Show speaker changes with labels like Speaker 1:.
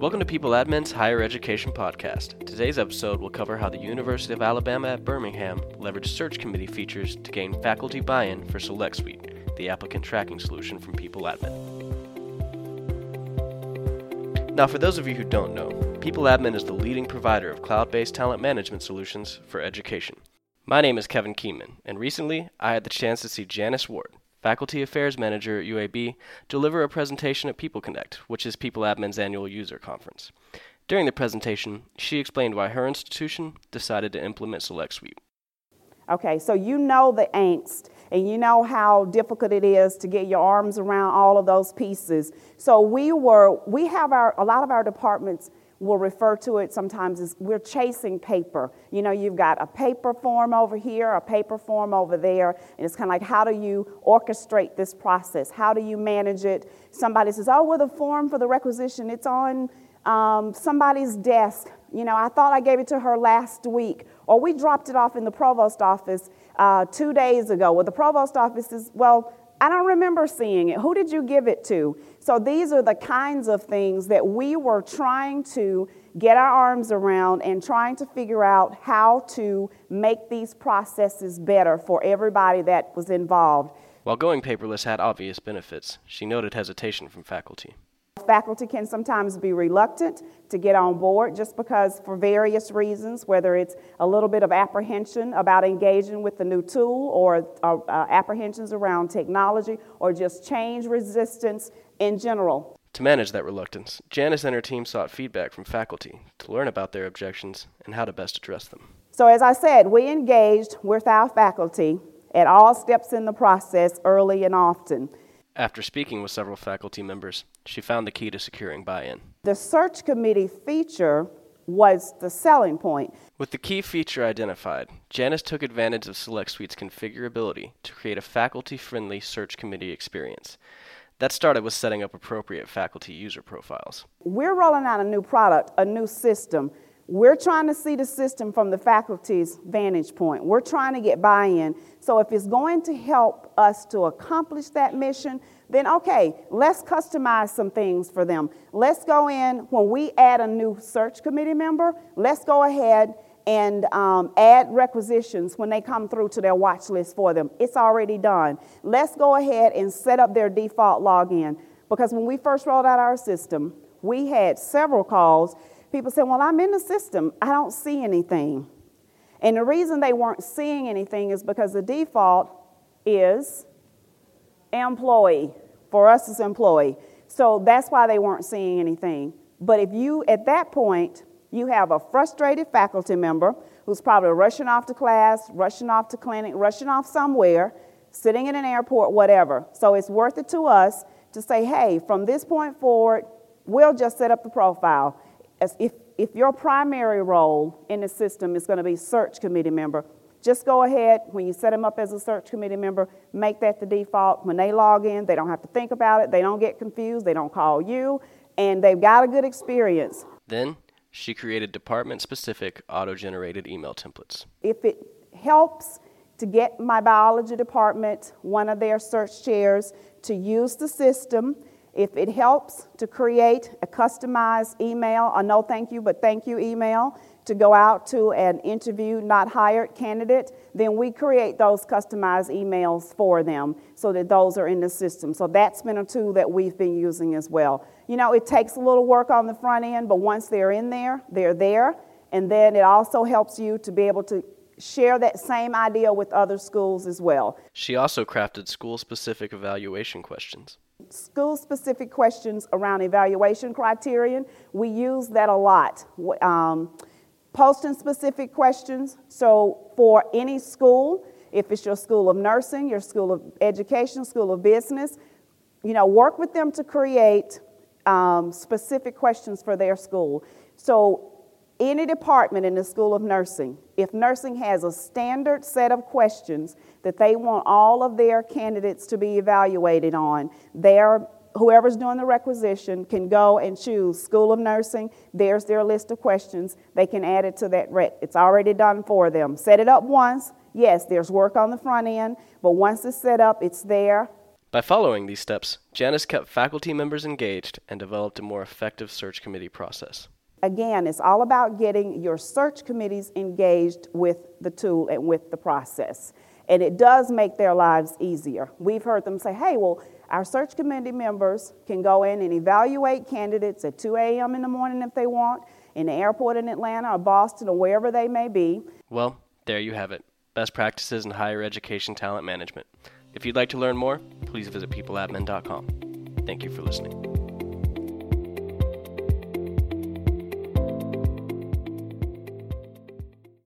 Speaker 1: Welcome to PeopleAdmin's Higher Education Podcast. Today's episode will cover how the University of Alabama at Birmingham leveraged search committee features to gain faculty buy in for Select Suite, the applicant tracking solution from PeopleAdmin. Now, for those of you who don't know, PeopleAdmin is the leading provider of cloud based talent management solutions for education. My name is Kevin Keenman, and recently I had the chance to see Janice Ward, Faculty Affairs Manager at UAB, deliver a presentation at PeopleConnect, which is PeopleAdmin's annual user conference. During the presentation, she explained why her institution decided to implement Select Suite.
Speaker 2: Okay, so you know the angst and you know how difficult it is to get your arms around all of those pieces. So we were, we have our, a lot of our departments will refer to it sometimes as we're chasing paper. You know, you've got a paper form over here, a paper form over there, and it's kind of like how do you orchestrate this process? How do you manage it? Somebody says, oh, well, the form for the requisition, it's on um, somebody's desk. You know, I thought I gave it to her last week, or we dropped it off in the provost office uh, two days ago. Well, the provost office says, well, I don't remember seeing it. Who did you give it to? So these are the kinds of things that we were trying to get our arms around and trying to figure out how to make these processes better for everybody that was involved.
Speaker 1: While going paperless had obvious benefits, she noted hesitation from faculty.
Speaker 2: Faculty can sometimes be reluctant to get on board just because, for various reasons, whether it's a little bit of apprehension about engaging with the new tool or uh, uh, apprehensions around technology or just change resistance in general.
Speaker 1: To manage that reluctance, Janice and her team sought feedback from faculty to learn about their objections and how to best address them.
Speaker 2: So, as I said, we engaged with our faculty at all steps in the process early and often.
Speaker 1: After speaking with several faculty members, she found the key to securing buy in.
Speaker 2: The search committee feature was the selling point.
Speaker 1: With the key feature identified, Janice took advantage of Select Suite's configurability to create a faculty friendly search committee experience. That started with setting up appropriate faculty user profiles.
Speaker 2: We're rolling out a new product, a new system. We're trying to see the system from the faculty's vantage point. We're trying to get buy in. So, if it's going to help us to accomplish that mission, then okay, let's customize some things for them. Let's go in, when we add a new search committee member, let's go ahead and um, add requisitions when they come through to their watch list for them. It's already done. Let's go ahead and set up their default login. Because when we first rolled out our system, we had several calls. People said, Well, I'm in the system, I don't see anything. And the reason they weren't seeing anything is because the default is employee. For us, it's employee. So that's why they weren't seeing anything. But if you, at that point, you have a frustrated faculty member who's probably rushing off to class, rushing off to clinic, rushing off somewhere, sitting in an airport, whatever. So it's worth it to us to say, hey, from this point forward, we'll just set up the profile. As if, if your primary role in the system is going to be search committee member, just go ahead when you set them up as a search committee member, make that the default. When they log in, they don't have to think about it, they don't get confused, they don't call you, and they've got a good experience.
Speaker 1: Then she created department specific auto generated email templates.
Speaker 2: If it helps to get my biology department, one of their search chairs, to use the system, if it helps to create a customized email, a no thank you but thank you email to go out to an interview not hired candidate, then we create those customized emails for them so that those are in the system. So that's been a tool that we've been using as well. You know, it takes a little work on the front end, but once they're in there, they're there. And then it also helps you to be able to share that same idea with other schools as well.
Speaker 1: She also crafted school specific evaluation questions.
Speaker 2: School specific questions around evaluation criterion, we use that a lot. Um, posting specific questions. So, for any school, if it's your school of nursing, your school of education, school of business, you know, work with them to create um, specific questions for their school. So, any department in the School of Nursing, if nursing has a standard set of questions that they want all of their candidates to be evaluated on, their whoever's doing the requisition can go and choose School of Nursing. There's their list of questions. They can add it to that rec. It's already done for them. Set it up once. Yes, there's work on the front end, but once it's set up, it's there.
Speaker 1: By following these steps, Janice kept faculty members engaged and developed a more effective search committee process.
Speaker 2: Again, it's all about getting your search committees engaged with the tool and with the process. And it does make their lives easier. We've heard them say, hey, well, our search committee members can go in and evaluate candidates at 2 a.m. in the morning if they want, in the airport in Atlanta or Boston or wherever they may be.
Speaker 1: Well, there you have it best practices in higher education talent management. If you'd like to learn more, please visit peopleadmin.com. Thank you for listening.